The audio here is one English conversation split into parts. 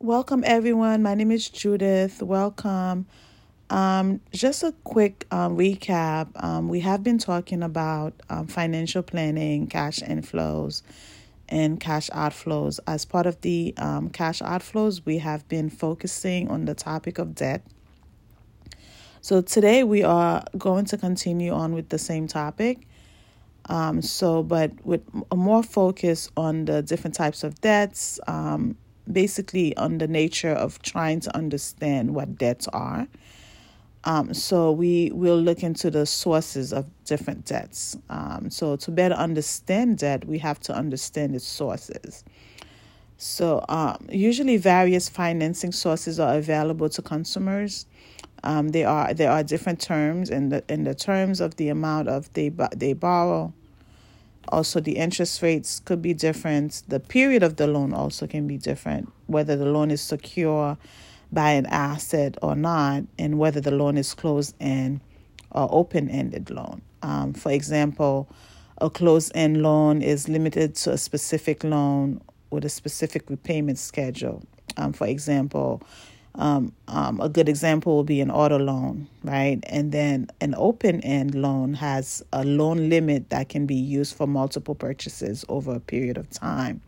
Welcome, everyone. My name is Judith. Welcome. Um, just a quick um, recap. Um, we have been talking about um, financial planning, cash inflows, and cash outflows. As part of the um, cash outflows, we have been focusing on the topic of debt. So today we are going to continue on with the same topic. Um, so, but with a more focus on the different types of debts, basically on the nature of trying to understand what debts are. Um, so we will look into the sources of different debts. Um, so to better understand debt, we have to understand its sources. So um, usually, various financing sources are available to consumers. Um, there are there are different terms in the in the terms of the amount of they they borrow. Also, the interest rates could be different. The period of the loan also can be different, whether the loan is secure by an asset or not, and whether the loan is closed end or open ended loan. Um, for example, a closed end loan is limited to a specific loan with a specific repayment schedule. Um, for example, um, um, a good example will be an auto loan, right? And then an open end loan has a loan limit that can be used for multiple purchases over a period of time.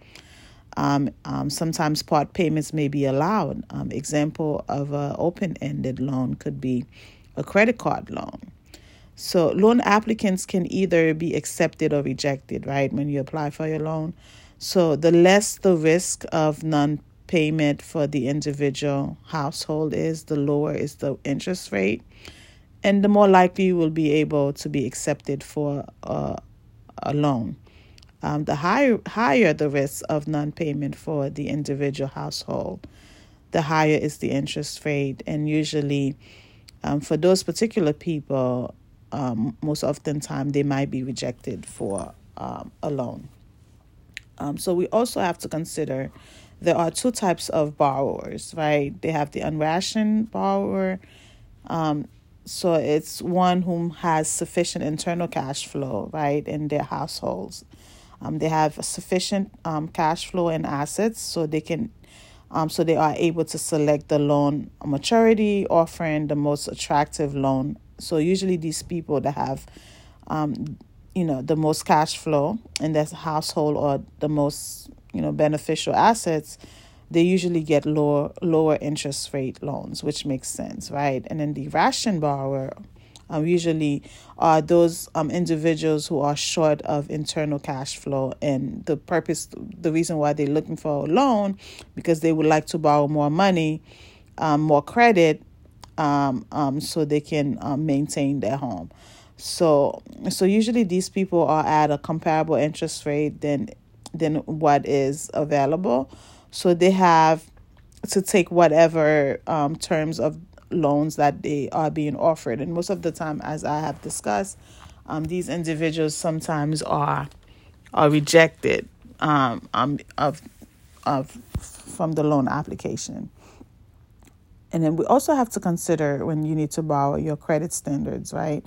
Um, um, sometimes part payments may be allowed. Um, example of an open-ended loan could be a credit card loan. So loan applicants can either be accepted or rejected, right? When you apply for your loan. So the less the risk of non payment for the individual household is, the lower is the interest rate, and the more likely you will be able to be accepted for a, a loan. Um, the higher higher the risk of non-payment for the individual household, the higher is the interest rate, and usually, um, for those particular people, um, most often time they might be rejected for um, a loan. Um, so we also have to consider there are two types of borrowers, right? They have the unrationed borrower. Um, so it's one whom has sufficient internal cash flow, right, in their households. Um, they have sufficient um, cash flow and assets, so they can, um, so they are able to select the loan maturity, offering the most attractive loan. So usually these people that have, um, you know, the most cash flow in their household or the most you know beneficial assets they usually get lower lower interest rate loans which makes sense right? And then the ration borrower um, usually are those um, individuals who are short of internal cash flow. And the purpose the reason why they're looking for a loan because they would like to borrow more money um, more credit um, um, so they can um, maintain their home. So so usually these people are at a comparable interest rate than than what is available. So they have to take whatever um, terms of loans that they are being offered. And most of the time, as I have discussed, um, these individuals sometimes are are rejected um, um, of of from the loan application. And then we also have to consider when you need to borrow your credit standards, right?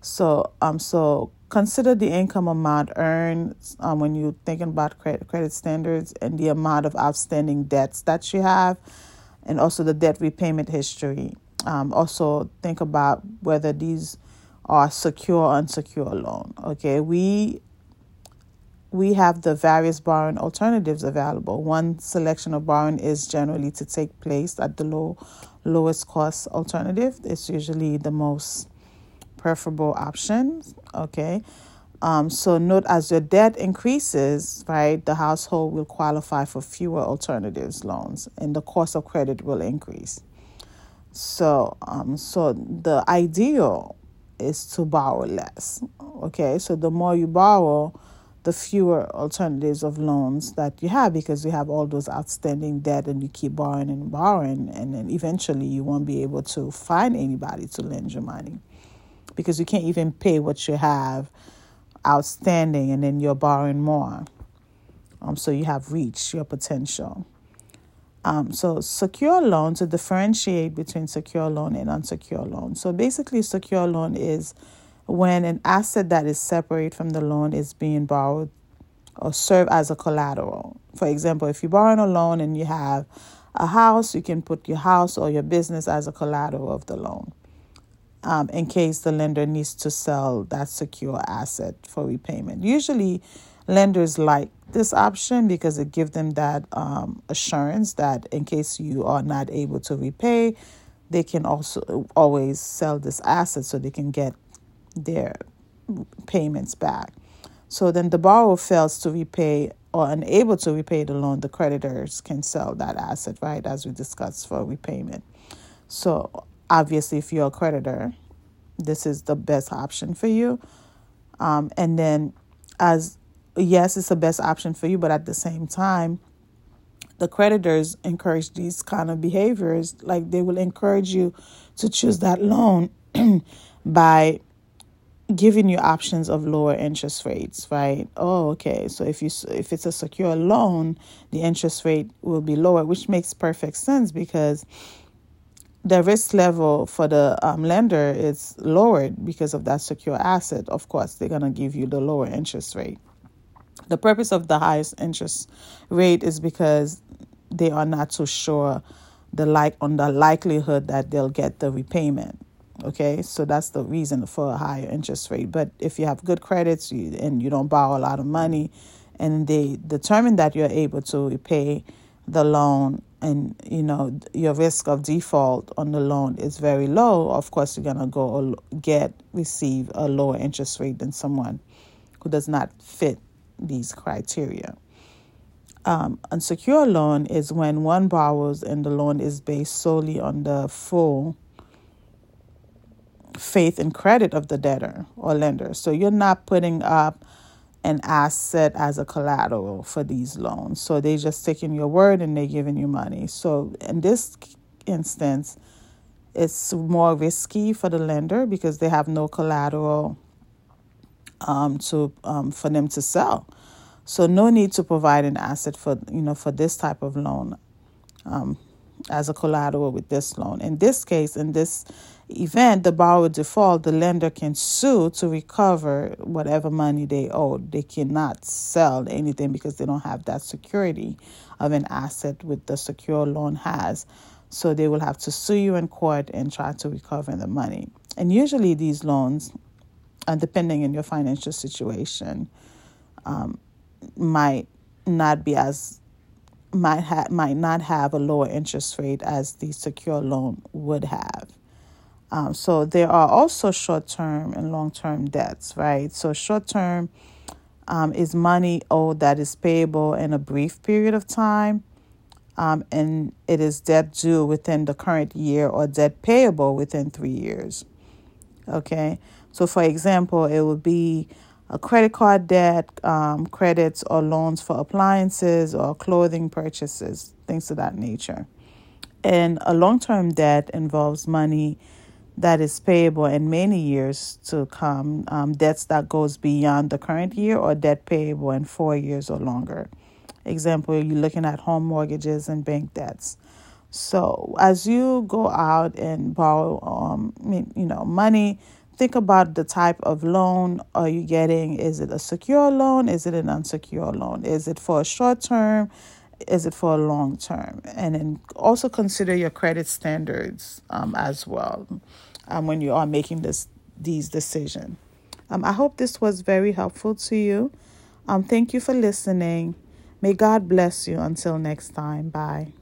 So um so consider the income amount earned um, when you're thinking about credit, credit standards and the amount of outstanding debts that you have and also the debt repayment history. Um, also think about whether these are secure or unsecure loan. Okay, we we have the various borrowing alternatives available. One selection of borrowing is generally to take place at the low lowest cost alternative. It's usually the most preferable options. Okay. Um, so note as your debt increases, right, the household will qualify for fewer alternatives loans and the cost of credit will increase. So um, so the ideal is to borrow less. Okay, so the more you borrow, the fewer alternatives of loans that you have because you have all those outstanding debt and you keep borrowing and borrowing and then eventually you won't be able to find anybody to lend you money because you can't even pay what you have outstanding and then you're borrowing more. Um, so you have reached your potential. Um, so secure loan to differentiate between secure loan and unsecured loan. So basically, secure loan is when an asset that is separate from the loan is being borrowed or serve as a collateral. For example, if you're borrowing a loan and you have a house, you can put your house or your business as a collateral of the loan um, in case the lender needs to sell that secure asset for repayment. Usually, lenders like this option because it gives them that um, assurance that in case you are not able to repay, they can also always sell this asset so they can get their payments back. So then the borrower fails to repay or unable to repay the loan, the creditors can sell that asset, right, as we discussed for repayment. So obviously, if you're a creditor, this is the best option for you. Um, and then, as yes, it's the best option for you, but at the same time, the creditors encourage these kind of behaviors. Like they will encourage you to choose that loan by giving you options of lower interest rates, right? Oh, okay. So if you if it's a secure loan, the interest rate will be lower, which makes perfect sense because the risk level for the um, lender is lowered because of that secure asset. Of course, they're gonna give you the lower interest rate. The purpose of the highest interest rate is because they are not so sure the like on the likelihood that they'll get the repayment Okay, so that's the reason for a higher interest rate. But if you have good credits and you don't borrow a lot of money, and they determine that you're able to repay the loan, and you know your risk of default on the loan is very low, of course you're gonna go get receive a lower interest rate than someone who does not fit these criteria. Um, unsecured loan is when one borrows and the loan is based solely on the full faith and credit of the debtor or lender. So you're not putting up an asset as a collateral for these loans. So they're just taking your word and they're giving you money. So in this instance, it's more risky for the lender because they have no collateral um, to um, for them to sell. So no need to provide an asset for you know for this type of loan um, as a collateral with this loan. In this case, in this event, the borrower default, the lender can sue to recover whatever money they owe. They cannot sell anything because they don't have that security of an asset with the secure loan has. So they will have to sue you in court and try to recover the money. And usually these loans, uh, depending on your financial situation, um, might not be as might ha- might not have a lower interest rate as the secure loan would have. Um, so there are also short term and long term debts, right? So short term um, is money owed that is payable in a brief period of time, um, and it is debt due within the current year or debt payable within three years. Okay, so for example, it would be a credit card debt, um, credits or loans for appliances or clothing purchases, things of that nature. And a long term debt involves money that is payable in many years to come, um, debts that goes beyond the current year or debt payable in four years or longer. Example, you're looking at home mortgages and bank debts. So as you go out and borrow, um, you know, money, think about the type of loan are you getting. Is it a secure loan? Is it an unsecured loan? Is it for a short term? Is it for a long term? And then also consider your credit standards um, as well um, when you are making this these decisions. Um, I hope this was very helpful to you. Um, thank you for listening. May God bless you. Until next time. Bye.